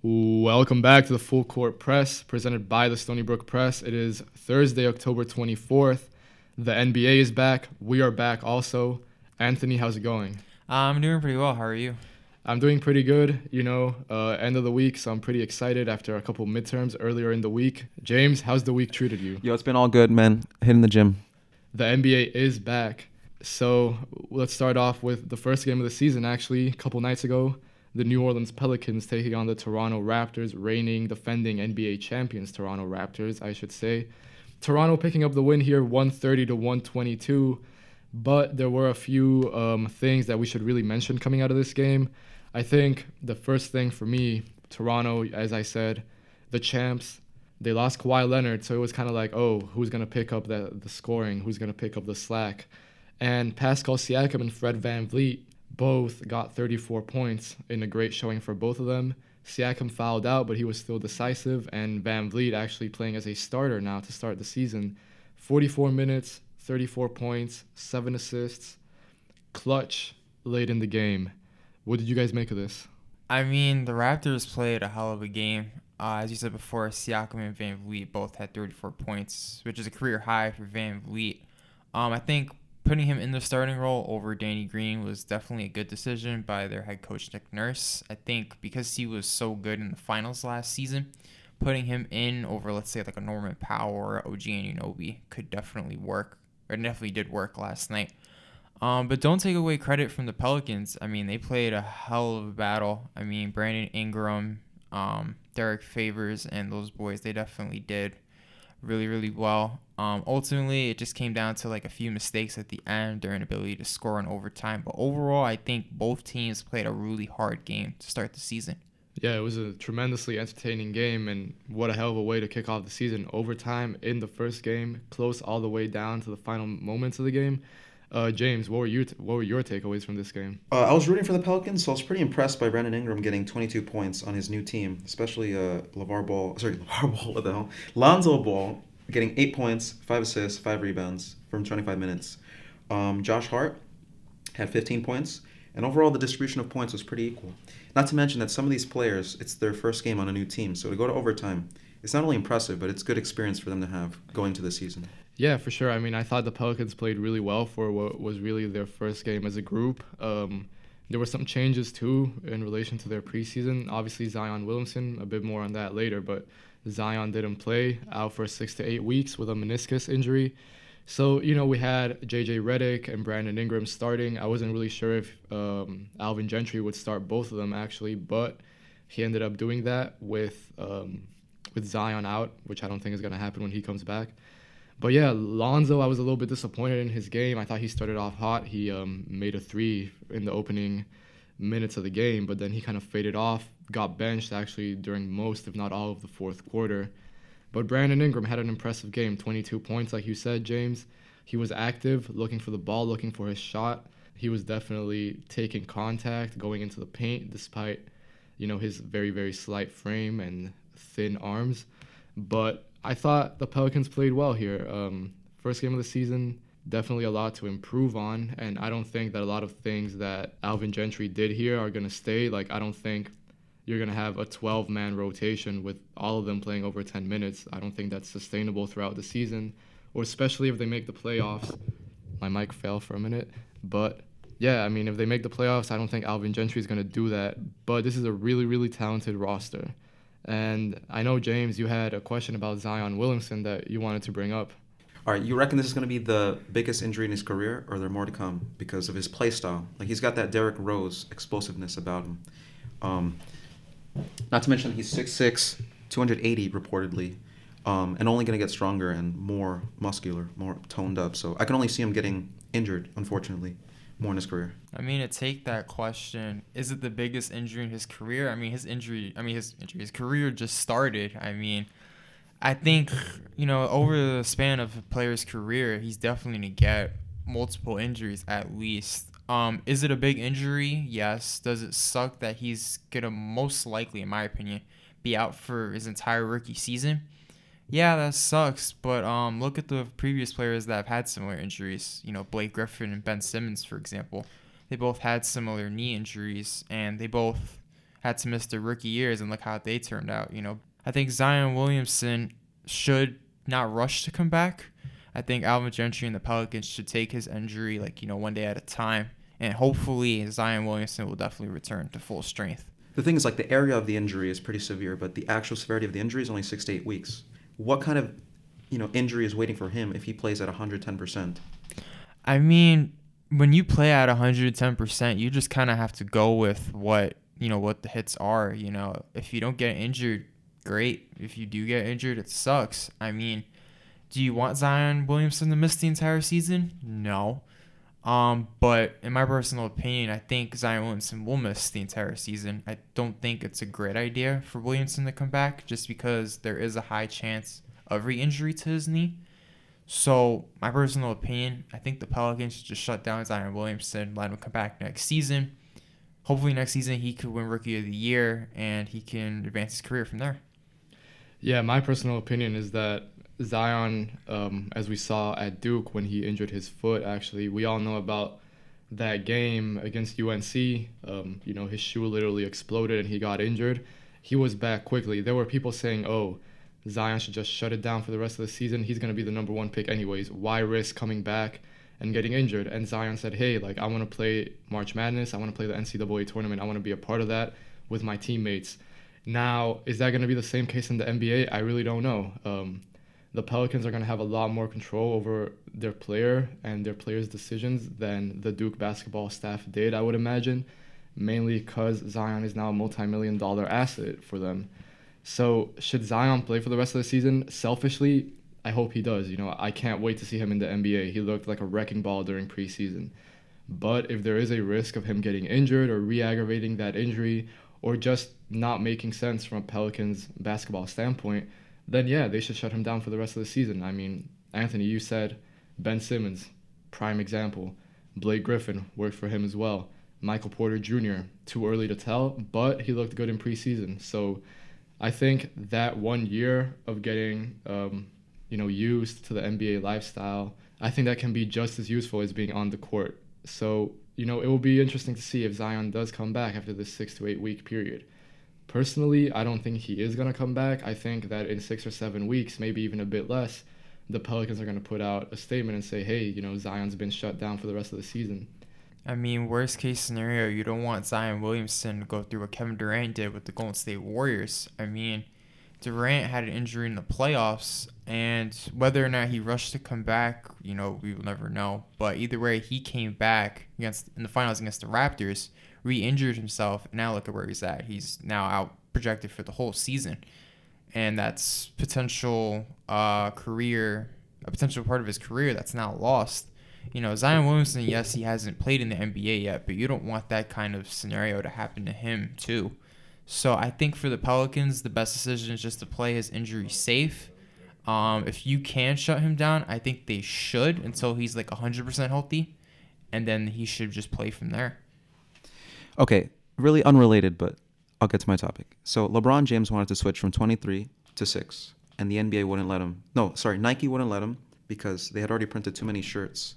Welcome back to the Full Court Press, presented by the Stony Brook Press. It is Thursday, October 24th. The NBA is back. We are back also. Anthony, how's it going? I'm doing pretty well. How are you? I'm doing pretty good. You know, uh, end of the week, so I'm pretty excited after a couple midterms earlier in the week. James, how's the week treated you? Yo, it's been all good, man. Hitting the gym. The NBA is back. So let's start off with the first game of the season, actually, a couple nights ago. The New Orleans Pelicans taking on the Toronto Raptors, reigning, defending NBA champions, Toronto Raptors, I should say. Toronto picking up the win here, 130 to 122. But there were a few um, things that we should really mention coming out of this game. I think the first thing for me, Toronto, as I said, the champs, they lost Kawhi Leonard, so it was kind of like, oh, who's gonna pick up the the scoring? Who's gonna pick up the slack? And Pascal Siakam and Fred VanVleet both got 34 points in a great showing for both of them. Siakam fouled out, but he was still decisive, and VanVleet actually playing as a starter now to start the season. 44 minutes, 34 points, 7 assists, clutch late in the game. What did you guys make of this? I mean, the Raptors played a hell of a game. Uh, as you said before, Siakam and VanVleet both had 34 points, which is a career high for VanVleet. Um, I think putting him in the starting role over Danny Green was definitely a good decision by their head coach Nick Nurse. I think because he was so good in the finals last season, putting him in over let's say like a Norman Powell or OG Anunoby could definitely work, or definitely did work last night. Um, but don't take away credit from the Pelicans. I mean, they played a hell of a battle. I mean, Brandon Ingram, um, Derrick Favors, and those boys, they definitely did really, really well. Um, ultimately, it just came down to like a few mistakes at the end, their inability to score in overtime. But overall, I think both teams played a really hard game to start the season. Yeah, it was a tremendously entertaining game, and what a hell of a way to kick off the season. Overtime in the first game, close all the way down to the final moments of the game. Uh, James, what were you t- what were your takeaways from this game? Uh, I was rooting for the Pelicans, so I was pretty impressed by Brandon Ingram getting 22 points on his new team, especially uh, LaVar Ball. Sorry, LaVar Ball. What the hell? Lonzo Ball getting eight points, five assists, five rebounds from 25 minutes. Um, Josh Hart had 15 points, and overall the distribution of points was pretty equal. Not to mention that some of these players, it's their first game on a new team, so to go to overtime, it's not only impressive, but it's good experience for them to have going to the season. Yeah, for sure. I mean, I thought the Pelicans played really well for what was really their first game as a group. Um, there were some changes too in relation to their preseason. Obviously, Zion Williamson, a bit more on that later, but Zion didn't play out for six to eight weeks with a meniscus injury. So, you know, we had JJ Redick and Brandon Ingram starting. I wasn't really sure if um, Alvin Gentry would start both of them actually, but he ended up doing that with um, with Zion out, which I don't think is going to happen when he comes back. But yeah, Lonzo, I was a little bit disappointed in his game. I thought he started off hot. He um, made a three in the opening minutes of the game, but then he kind of faded off, got benched actually during most, if not all, of the fourth quarter. But Brandon Ingram had an impressive game 22 points, like you said, James. He was active, looking for the ball, looking for his shot. He was definitely taking contact, going into the paint, despite, you know, his very, very slight frame and thin arms. But I thought the Pelicans played well here. Um, first game of the season, definitely a lot to improve on, and I don't think that a lot of things that Alvin Gentry did here are gonna stay. Like I don't think you're gonna have a 12-man rotation with all of them playing over 10 minutes. I don't think that's sustainable throughout the season, or especially if they make the playoffs. My mic fell for a minute, but yeah, I mean, if they make the playoffs, I don't think Alvin Gentry is going to do that. But this is a really, really talented roster. And I know, James, you had a question about Zion Williamson that you wanted to bring up. All right, you reckon this is going to be the biggest injury in his career, or there more to come because of his play style? Like he's got that Derrick Rose explosiveness about him. Um, not to mention he's 6'6", 280 reportedly, um, and only going to get stronger and more muscular, more toned up. So I can only see him getting injured, unfortunately more in his career? I mean, to take that question, is it the biggest injury in his career? I mean, his injury, I mean, his injury, his career just started. I mean, I think, you know, over the span of a player's career, he's definitely going to get multiple injuries at least. Um, is it a big injury? Yes. Does it suck that he's going to most likely, in my opinion, be out for his entire rookie season? Yeah, that sucks. But um, look at the previous players that have had similar injuries. You know, Blake Griffin and Ben Simmons, for example. They both had similar knee injuries, and they both had to miss their rookie years, and look how they turned out. You know, I think Zion Williamson should not rush to come back. I think Alvin Gentry and the Pelicans should take his injury like you know one day at a time, and hopefully Zion Williamson will definitely return to full strength. The thing is, like the area of the injury is pretty severe, but the actual severity of the injury is only six to eight weeks. What kind of, you know, injury is waiting for him if he plays at 110 percent? I mean, when you play at 110%, you just kind of have to go with what, you know, what the hits are, you know. If you don't get injured, great. If you do get injured, it sucks. I mean, do you want Zion Williamson to miss the entire season? No. Um, but in my personal opinion, I think Zion Williamson will miss the entire season. I don't think it's a great idea for Williamson to come back just because there is a high chance of re-injury to his knee. So, my personal opinion, I think the Pelicans should just shut down Zion Williamson, let him come back next season. Hopefully, next season he could win Rookie of the Year and he can advance his career from there. Yeah, my personal opinion is that Zion, um, as we saw at Duke when he injured his foot, actually, we all know about that game against UNC. Um, you know, his shoe literally exploded and he got injured. He was back quickly. There were people saying, oh, Zion should just shut it down for the rest of the season. He's going to be the number one pick, anyways. Why risk coming back and getting injured? And Zion said, hey, like, I want to play March Madness. I want to play the NCAA tournament. I want to be a part of that with my teammates. Now, is that going to be the same case in the NBA? I really don't know. Um, the Pelicans are going to have a lot more control over their player and their players' decisions than the Duke basketball staff did, I would imagine, mainly because Zion is now a multi million dollar asset for them. So should Zion play for the rest of the season? Selfishly, I hope he does. You know, I can't wait to see him in the NBA. He looked like a wrecking ball during preseason. But if there is a risk of him getting injured or re-aggravating that injury or just not making sense from a Pelicans basketball standpoint, then yeah, they should shut him down for the rest of the season. I mean, Anthony, you said Ben Simmons, prime example. Blake Griffin worked for him as well. Michael Porter Jr., too early to tell, but he looked good in preseason. So I think that one year of getting, um, you know, used to the NBA lifestyle, I think that can be just as useful as being on the court. So, you know, it will be interesting to see if Zion does come back after this six to eight week period. Personally, I don't think he is going to come back. I think that in six or seven weeks, maybe even a bit less, the Pelicans are going to put out a statement and say, hey, you know, Zion's been shut down for the rest of the season. I mean, worst case scenario, you don't want Zion Williamson to go through what Kevin Durant did with the Golden State Warriors. I mean, Durant had an injury in the playoffs, and whether or not he rushed to come back, you know, we will never know. But either way, he came back against in the finals against the Raptors, re-injured himself, and now look at where he's at. He's now out projected for the whole season, and that's potential uh, career, a potential part of his career that's now lost you know, Zion Williamson, yes, he hasn't played in the NBA yet, but you don't want that kind of scenario to happen to him, too. So I think for the Pelicans, the best decision is just to play his injury safe. Um, if you can shut him down, I think they should until he's like 100% healthy, and then he should just play from there. Okay, really unrelated, but I'll get to my topic. So LeBron James wanted to switch from 23 to 6, and the NBA wouldn't let him. No, sorry, Nike wouldn't let him because they had already printed too many shirts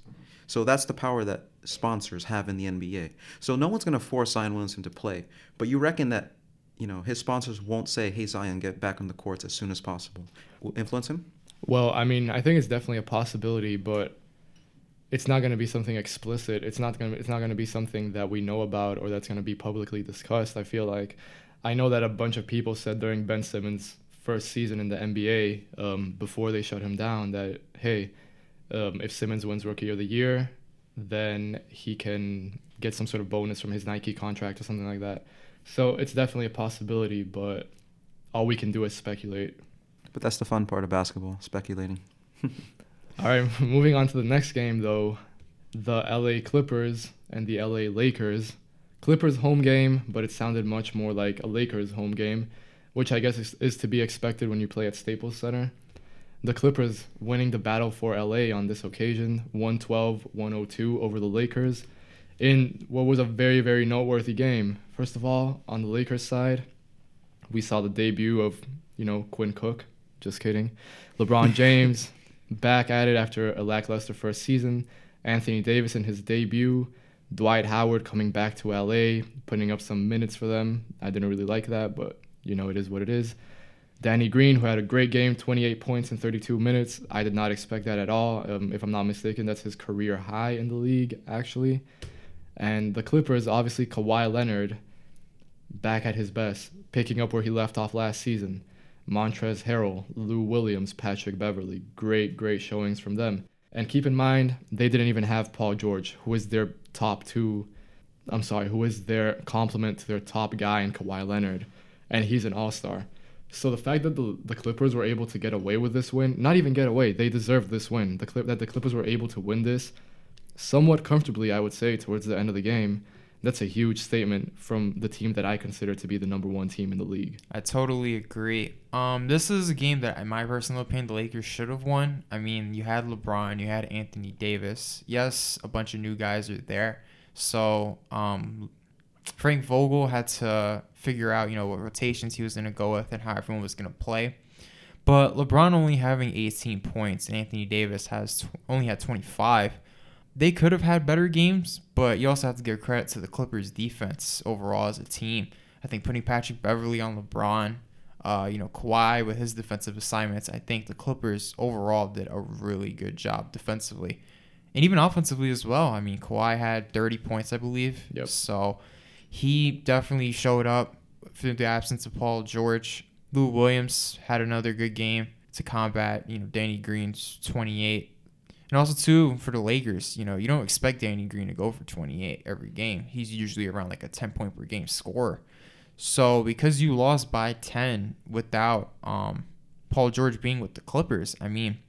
so that's the power that sponsors have in the NBA. So no one's going to force Zion Williamson to play, but you reckon that you know his sponsors won't say, "Hey Zion, get back on the courts as soon as possible." Will influence him? Well, I mean, I think it's definitely a possibility, but it's not going to be something explicit. It's not going to it's not going to be something that we know about or that's going to be publicly discussed. I feel like I know that a bunch of people said during Ben Simmons' first season in the NBA um, before they shut him down that hey, um, if Simmons wins Rookie of the Year, then he can get some sort of bonus from his Nike contract or something like that. So it's definitely a possibility, but all we can do is speculate. But that's the fun part of basketball, speculating. all right, moving on to the next game though. The LA Clippers and the LA Lakers. Clippers home game, but it sounded much more like a Lakers home game, which I guess is, is to be expected when you play at Staples Center. The Clippers winning the battle for LA on this occasion, 112 102 over the Lakers, in what was a very, very noteworthy game. First of all, on the Lakers side, we saw the debut of, you know, Quinn Cook. Just kidding. LeBron James back at it after a lackluster first season. Anthony Davis in his debut. Dwight Howard coming back to LA, putting up some minutes for them. I didn't really like that, but you know, it is what it is. Danny Green, who had a great game, 28 points in 32 minutes. I did not expect that at all. Um, if I'm not mistaken, that's his career high in the league, actually. And the Clippers, obviously, Kawhi Leonard back at his best, picking up where he left off last season. Montrezl Harrell, Lou Williams, Patrick Beverley. Great, great showings from them. And keep in mind, they didn't even have Paul George, who is their top two. I'm sorry, who is their complement to their top guy in Kawhi Leonard. And he's an all star. So the fact that the, the Clippers were able to get away with this win, not even get away, they deserved this win. The clip that the Clippers were able to win this somewhat comfortably, I would say, towards the end of the game. That's a huge statement from the team that I consider to be the number one team in the league. I totally agree. Um, this is a game that, in my personal opinion, the Lakers should have won. I mean, you had LeBron, you had Anthony Davis. Yes, a bunch of new guys are there. So, um, Frank Vogel had to figure out, you know, what rotations he was going to go with and how everyone was going to play. But LeBron only having 18 points and Anthony Davis has t- only had 25. They could have had better games, but you also have to give credit to the Clippers defense overall as a team. I think putting Patrick Beverley on LeBron, uh, you know, Kawhi with his defensive assignments, I think the Clippers overall did a really good job defensively. And even offensively as well. I mean, Kawhi had 30 points, I believe. Yep. So he definitely showed up through the absence of Paul George. Lou Williams had another good game to combat, you know, Danny Green's 28. And also too for the Lakers, you know, you don't expect Danny Green to go for 28 every game. He's usually around like a 10 point per game scorer. So because you lost by 10 without um, Paul George being with the Clippers, I mean,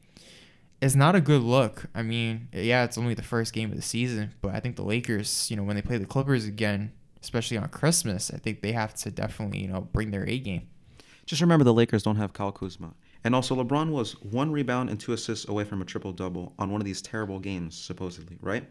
it's not a good look. I mean, yeah, it's only the first game of the season, but I think the Lakers, you know, when they play the Clippers again, especially on Christmas, I think they have to definitely, you know, bring their A game. Just remember the Lakers don't have Kyle Kuzma. And also, LeBron was one rebound and two assists away from a triple double on one of these terrible games, supposedly, right?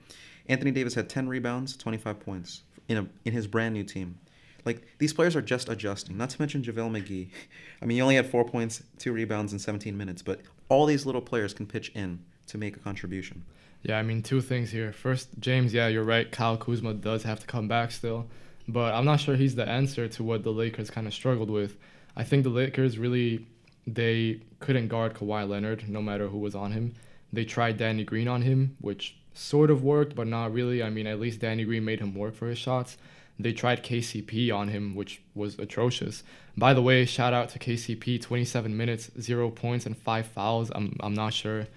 Anthony Davis had 10 rebounds, 25 points in, a, in his brand new team. Like, these players are just adjusting, not to mention JaVale McGee. I mean, he only had four points, two rebounds in 17 minutes, but all these little players can pitch in to make a contribution. Yeah, I mean, two things here. First, James, yeah, you're right. Kyle Kuzma does have to come back still, but I'm not sure he's the answer to what the Lakers kind of struggled with. I think the Lakers really they couldn't guard Kawhi Leonard no matter who was on him. They tried Danny Green on him, which sort of worked, but not really. I mean, at least Danny Green made him work for his shots. They tried KCP on him, which was atrocious. By the way, shout out to KCP, 27 minutes, zero points, and five fouls. I'm, I'm not sure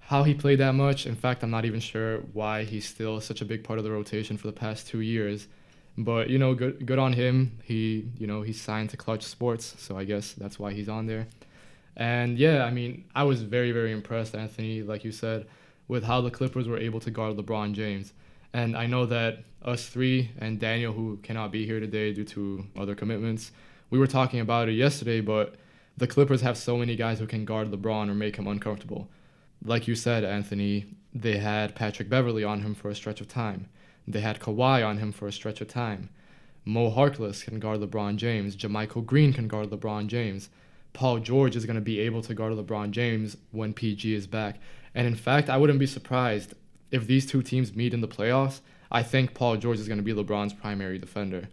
how he played that much. In fact, I'm not even sure why he's still such a big part of the rotation for the past two years. But you know, good good on him. He you know he signed to Klutch Sports, so I guess that's why he's on there. And yeah, I mean, I was very very impressed, Anthony, like you said, with how the Clippers were able to guard LeBron James. And I know that us three and Daniel, who cannot be here today due to other commitments, we were talking about it yesterday. But the Clippers have so many guys who can guard LeBron or make him uncomfortable. Like you said, Anthony, they had Patrick Beverley on him for a stretch of time. They had Kawhi on him for a stretch of time. Mo Harkless can guard LeBron James. JaMychal Green can guard LeBron James. Paul George is going to be able to guard LeBron James when PG is back. And in fact, I wouldn't be surprised if these two teams meet in the playoffs. I think Paul George is going to be LeBron's primary defender.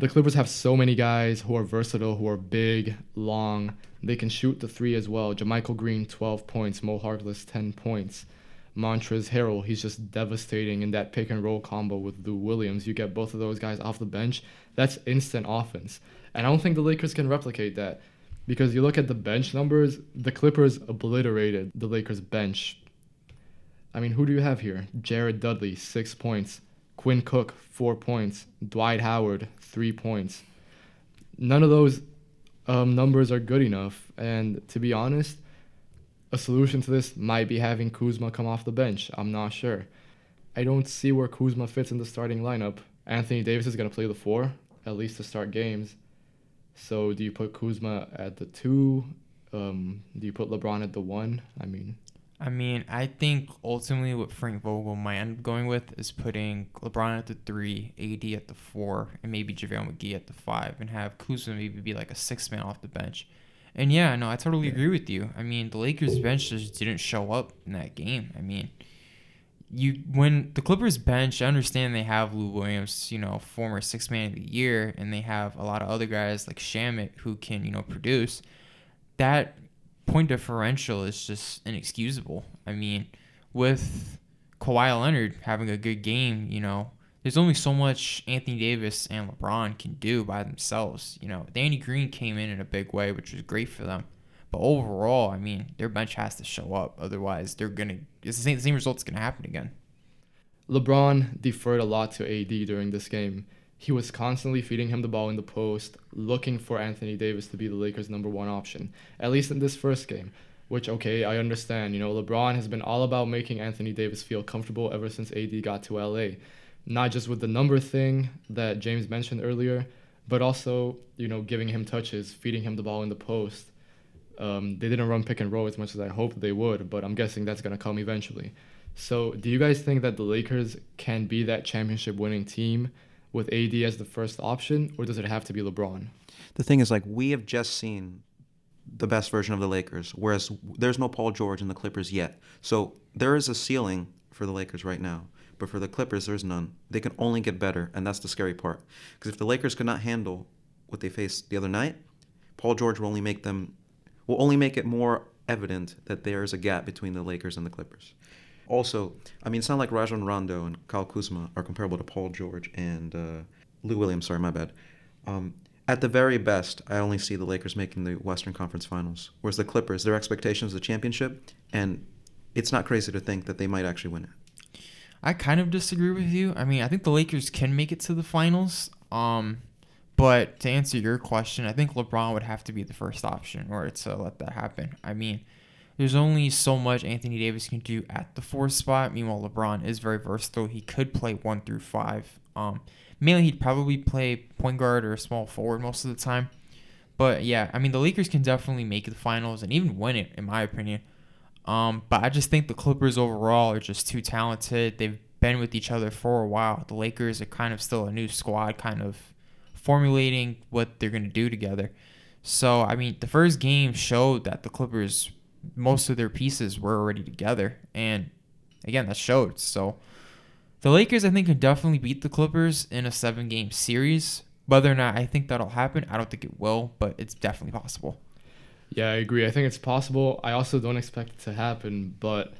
The Clippers have so many guys who are versatile, who are big, long. They can shoot the three as well. JaMychal Green, 12 points. Mo Harkless, 10 points. Montrezl Harrell, he's just devastating in that pick and roll combo with Lou Williams. You get both of those guys off the bench, that's instant offense. And I don't think the Lakers can replicate that because you look at the bench numbers, the Clippers obliterated the Lakers bench. I mean, who do you have here? Jared Dudley, six points. Quinn Cook, four points. Dwight Howard, three points. None of those um, numbers are good enough. And to be honest, a solution to this might be having Kuzma come off the bench. I'm not sure. I don't see where Kuzma fits in the starting lineup. Anthony Davis is going to play the four, at least to start games. So do you put Kuzma at the two? Um, do you put LeBron at the one? I mean, I mean, I think ultimately what Frank Vogel might end up going with is putting LeBron at the three, AD at the four, and maybe JaVale McGee at the five, and have Kuzma maybe be like a six man off the bench. And yeah, no, I totally agree with you. I mean, the Lakers bench just didn't show up in that game. I mean, you when the Clippers bench, I understand they have Lou Williams, you know, former six man of the year, and they have a lot of other guys like Shamet who can, you know, produce. That point differential is just inexcusable. I mean, with Kawhi Leonard having a good game, you know, there's only so much Anthony Davis and LeBron can do by themselves. You know, Danny Green came in in a big way, which was great for them. But overall, I mean, their bench has to show up. Otherwise, they're gonna. It's the same. The same result's gonna happen again. LeBron deferred a lot to AD during this game. He was constantly feeding him the ball in the post, looking for Anthony Davis to be the Lakers' number one option, at least in this first game. Which, okay, I understand. You know, LeBron has been all about making Anthony Davis feel comfortable ever since AD got to LA. Not just with the number thing that James mentioned earlier, but also, you know, giving him touches, feeding him the ball in the post. Um, they didn't run pick and roll as much as I hoped they would, but I'm guessing that's going to come eventually. So, do you guys think that the Lakers can be that championship winning team with AD as the first option, or does it have to be LeBron? The thing is, like, we have just seen the best version of the Lakers, whereas there's no Paul George in the Clippers yet. So, there is a ceiling for the Lakers right now, but for the Clippers, there's none. They can only get better, and that's the scary part. Because if the Lakers could not handle what they faced the other night, Paul George will only make them will only make it more evident that there is a gap between the Lakers and the Clippers. Also, I mean, it's not like Rajon Rondo and Kyle Kuzma are comparable to Paul George and uh, Lou Williams. Sorry, my bad. Um, at the very best, I only see the Lakers making the Western Conference Finals, whereas the Clippers, their expectations, the championship, and it's not crazy to think that they might actually win it. I kind of disagree with you. I mean, I think the Lakers can make it to the finals. Um, but to answer your question, I think LeBron would have to be the first option or to let that happen. I mean, there's only so much Anthony Davis can do at the fourth spot. Meanwhile, LeBron is very versatile. He could play one through five. Um, mainly, he'd probably play point guard or small forward most of the time. But yeah, I mean, the Lakers can definitely make the finals and even win it, in my opinion. Um, but I just think the Clippers overall are just too talented. They've been with each other for a while. The Lakers are kind of still a new squad, kind of formulating what they're going to do together. So, I mean, the first game showed that the Clippers, most of their pieces were already together. And again, that showed. So, the Lakers, I think, can definitely beat the Clippers in a seven game series. Whether or not I think that'll happen, I don't think it will, but it's definitely possible. Yeah, I agree. I think it's possible. I also don't expect it to happen, but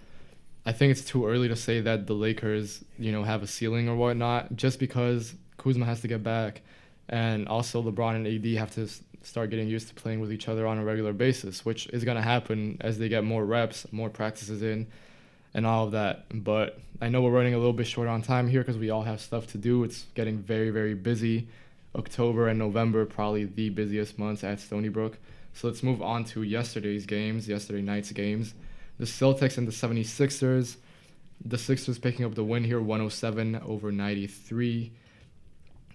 I think it's too early to say that the Lakers, you know, have a ceiling or whatnot, just because Kuzma has to get back and also LeBron and AD have to start getting used to playing with each other on a regular basis, which is going to happen as they get more reps, more practices in, and all of that. But I know we're running a little bit short on time here because we all have stuff to do. It's getting very, very busy. October and November, probably the busiest months at Stony Brook. So let's move on to yesterday's games, yesterday night's games. The Celtics and the 76ers. The Sixers picking up the win here, 107 over 93.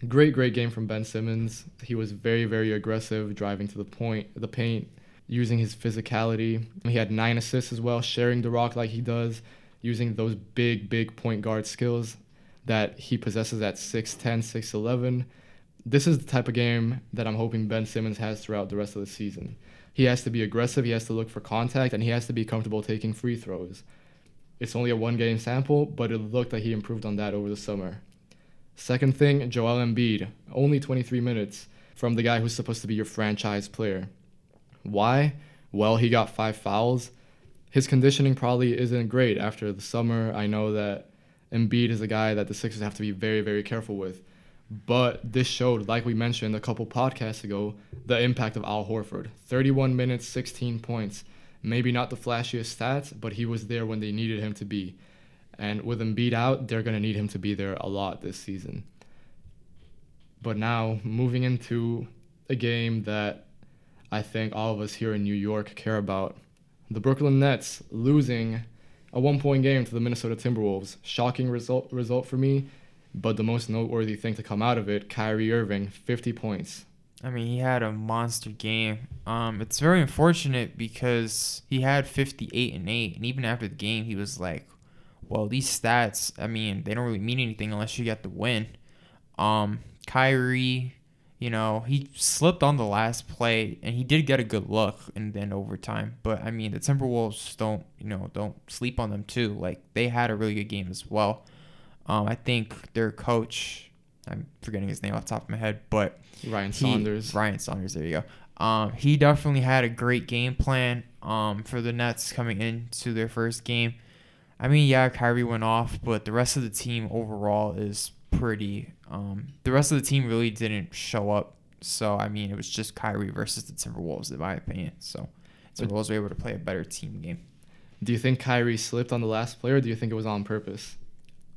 Great, great game from Ben Simmons. He was very, very aggressive, driving to the point, the paint, using his physicality. He had nine assists as well, sharing the rock like he does, using those big, big point guard skills that he possesses at 6'10, 6'11. This is the type of game that I'm hoping Ben Simmons has throughout the rest of the season. He has to be aggressive, he has to look for contact, and he has to be comfortable taking free throws. It's only a one game sample, but it looked like he improved on that over the summer. Second thing, Joel Embiid, only 23 minutes from the guy who's supposed to be your franchise player. Why? Well, he got five fouls. His conditioning probably isn't great after the summer. I know that Embiid is a guy that the Sixers have to be very, very careful with. But this showed, like we mentioned a couple podcasts ago, the impact of Al Horford. 31 minutes, 16 points. Maybe not the flashiest stats, but he was there when they needed him to be. And with Embiid out, they're going to need him to be there a lot this season. But now, moving into a game that I think all of us here in New York care about the Brooklyn Nets losing a one point game to the Minnesota Timberwolves. Shocking result, result for me, but the most noteworthy thing to come out of it Kyrie Irving, 50 points. I mean, he had a monster game. Um, it's very unfortunate because he had 58 and 8, and even after the game, he was like, well, these stats, I mean, they don't really mean anything unless you get the win. Um, Kyrie You know, he slipped on the last play and he did get a good look in then overtime. But I mean, the Timberwolves don't, you know, don't sleep on them too. Like they had a really good game as well. Um, I think their coach, I'm forgetting his name off the top of my head, but Ryan he- Saunders. Ryan Saunders, there you go. Um, he definitely had a great game plan um, for the Nets coming into their first game. I mean, yeah, Kyrie went off, but the rest of the team overall is pretty. Um, the rest of the team really didn't show up. So, I mean, it was just Kyrie versus the Timberwolves, in my opinion. So, Timberwolves were able to play a better team game. Do you think Kyrie slipped on the last play, or do you think it was on purpose?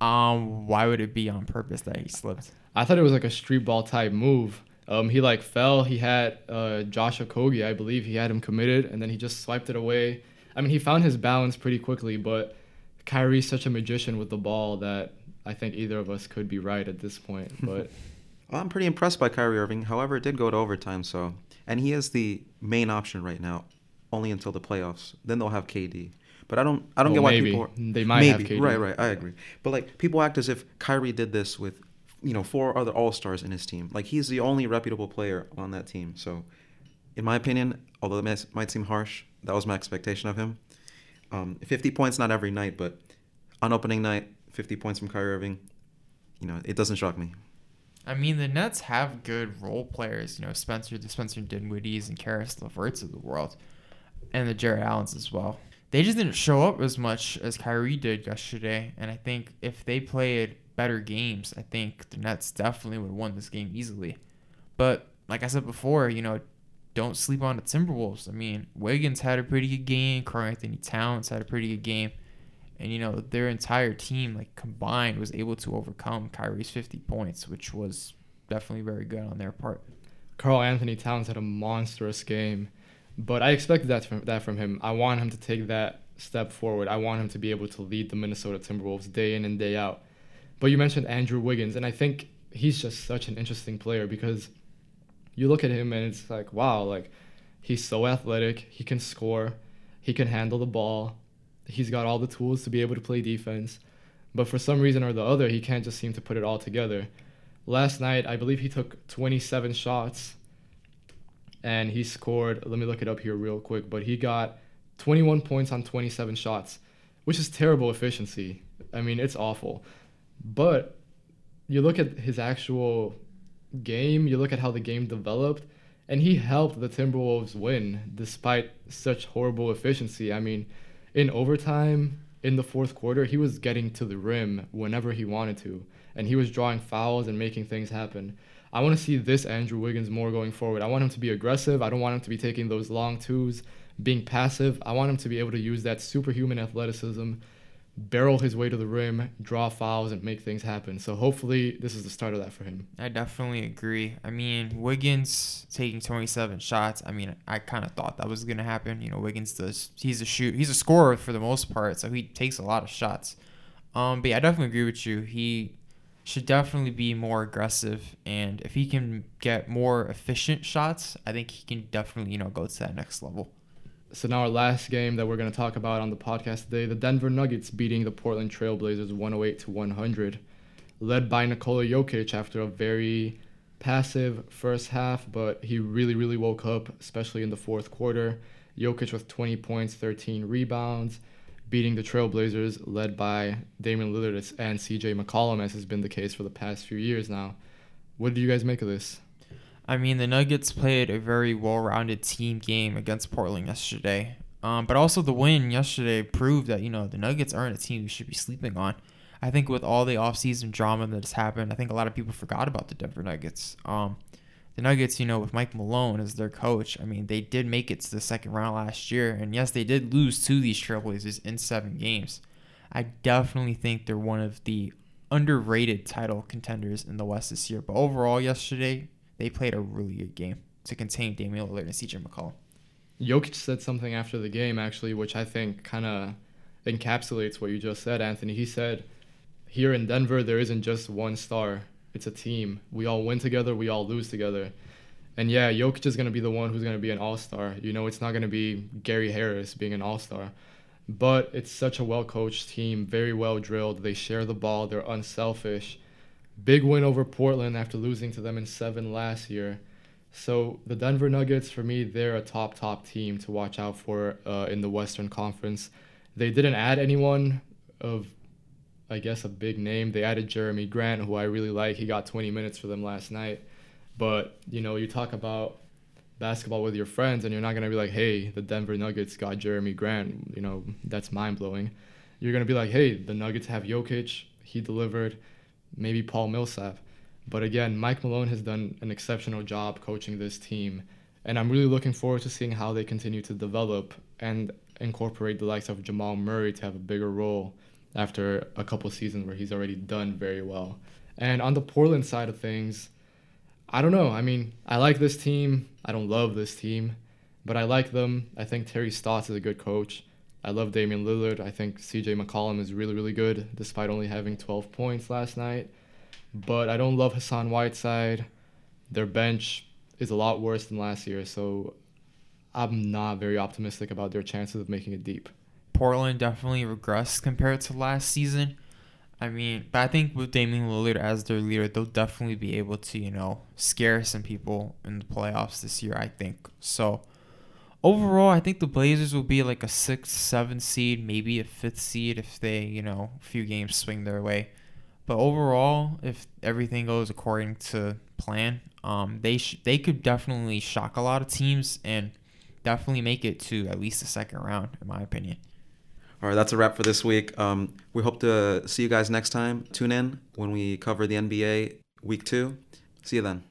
Um, why would it be on purpose that he slipped? I thought it was like a street ball type move. Um, he like fell. He had uh, Josh Okogie, I believe. He had him committed, and then he just swiped it away. I mean, he found his balance pretty quickly, but Kyrie's such a magician with the ball that I think either of us could be right at this point. But I'm pretty impressed by Kyrie Irving. However, it did go to overtime, so and he is the main option right now, only until the playoffs. Then they'll have KD. But I don't I don't Well, get why maybe. people are, They might have KD. right right I agree. But like people act as if Kyrie did this with you know four other All Stars in his team. Like he's the only reputable player on that team. So, in my opinion, although it might- might seem harsh, that was my expectation of him. Um, 50 points not every night, but on opening night, 50 points from Kyrie Irving. You know, it doesn't shock me. I mean, the Nets have good role players. You know, Spencer, the Spencer Dinwiddie's and Caris LeVerts of the world, and the Jarrett Allens as well. They just didn't show up as much as Kyrie did yesterday, and I think if they played better games, I think the Nets definitely would have won this game easily. But like I said before, you know, don't sleep on the Timberwolves. I mean, Wiggins had a pretty good game. Karl-Anthony Towns had a pretty good game. And you know, their entire team, like combined, was able to overcome Kyrie's 50 points, which was definitely very good on their part. Karl-Anthony Towns had a monstrous game, but I expected that from that from him. I want him to take that step forward. I want him to be able to lead the Minnesota Timberwolves day in and day out. But you mentioned Andrew Wiggins, and I think he's just such an interesting player because you look at him and it's like, wow, like he's so athletic, he can score, he can handle the ball, he's got all the tools to be able to play defense. But for some reason or the other, he can't just seem to put it all together. Last night, I believe he took 27 shots and he scored, let me look it up here real quick, but he got 21 points on 27 shots, which is terrible efficiency. I mean, it's awful. But you look at his actual game, you look at how the game developed, and he helped the Timberwolves win despite such horrible efficiency. I mean, in overtime, in the fourth quarter, he was getting to the rim whenever he wanted to, and he was drawing fouls and making things happen. I want to see this Andrew Wiggins more going forward. I want him to be aggressive. I don't want him to be taking those long twos, being passive. I want him to be able to use that superhuman athleticism, barrel his way to the rim, draw fouls, and make things happen. So hopefully, this is the start of that for him. I definitely agree. I mean, Wiggins taking 27 shots. I mean, I kind of thought that was gonna happen. You know, Wiggins does. He's a shoot. He's a scorer for the most part, so he takes a lot of shots. Um, but yeah, I definitely agree with you. He should definitely be more aggressive, and if he can get more efficient shots, I think he can definitely you know go to that next level. So now our last game that we're going to talk about on the podcast today, the Denver Nuggets beating the Portland Trailblazers 108 to 100, led by Nikola Jokic after a very passive first half, but he really really woke up, especially in the fourth quarter. Jokic with 20 points, 13 rebounds, beating the Trailblazers led by Damian Lillard and CJ McCollum as has been the case for the past few years now. What do you guys make of this? I mean, the Nuggets played a very well-rounded team game against Portland yesterday. Um, but also the win yesterday proved that you know the Nuggets aren't a team we should be sleeping on. I think with all the offseason drama that has happened, I think a lot of people forgot about the Denver Nuggets. Um, the Nuggets, you know, with Mike Malone as their coach, I mean, they did make it to the second round last year, and yes, they did lose to these Trailblazers in seven games. I definitely think they're one of the underrated title contenders in the West this year. But overall, yesterday they played a really good game to contain Damian Lillard and CJ McCollum. Jokic said something after the game, actually, which I think kind of encapsulates what you just said, Anthony. He said, Here in Denver, there isn't just one star, it's a team. We all win together, we all lose together. And yeah, Jokic is going to be the one who's going to be an all star. You know, it's not going to be Gary Harris being an all star. But it's such a well coached team, very well drilled. They share the ball, they're unselfish. big win over Portland after losing to them in seven last year. So the Denver Nuggets, for me, they're a top top team to watch out for uh, in the Western Conference. They didn't add anyone of, I guess, a big name. They added Jerami Grant, who I really like. He got 20 minutes for them last night. But you know, you talk about basketball with your friends, and you're not gonna be like, "Hey, the Denver Nuggets got Jerami Grant." You know, that's mind blowing. You're gonna be like, "Hey, the Nuggets have Jokic. He delivered." Maybe Paul Millsap but again, Mike Malone has done an exceptional job coaching this team. And I'm really looking forward to seeing how they continue to develop and incorporate the likes of Jamal Murray to have a bigger role after a couple seasons where he's already done very well. And on the Portland side of things, I don't know. I mean, I like this team. I don't love this team, but I like them. I think Terry Stotts is a good coach. I love Damian Lillard. I think CJ McCollum is really, really good, despite only having 12 points last night but I don't love Hassan Whiteside. Their bench is a lot worse than last year, so I'm not very optimistic about their chances of making it deep. Portland definitely regressed compared to last season. I mean, but I think with Damian Lillard as their leader, they'll definitely be able to, you know, scare some people in the playoffs this year, I think. So, overall, I think the Blazers will be like a sixth, seventh seed, maybe a fifth seed if they, you know, a few games swing their way. But overall, if everything goes according to plan, um, they sh- they could definitely shock a lot of teams and definitely make it to at least the second round, in my opinion. All right, that's a wrap for this week. Um, we hope to see you guys next time. Tune in when we cover the NBA week two. See you then.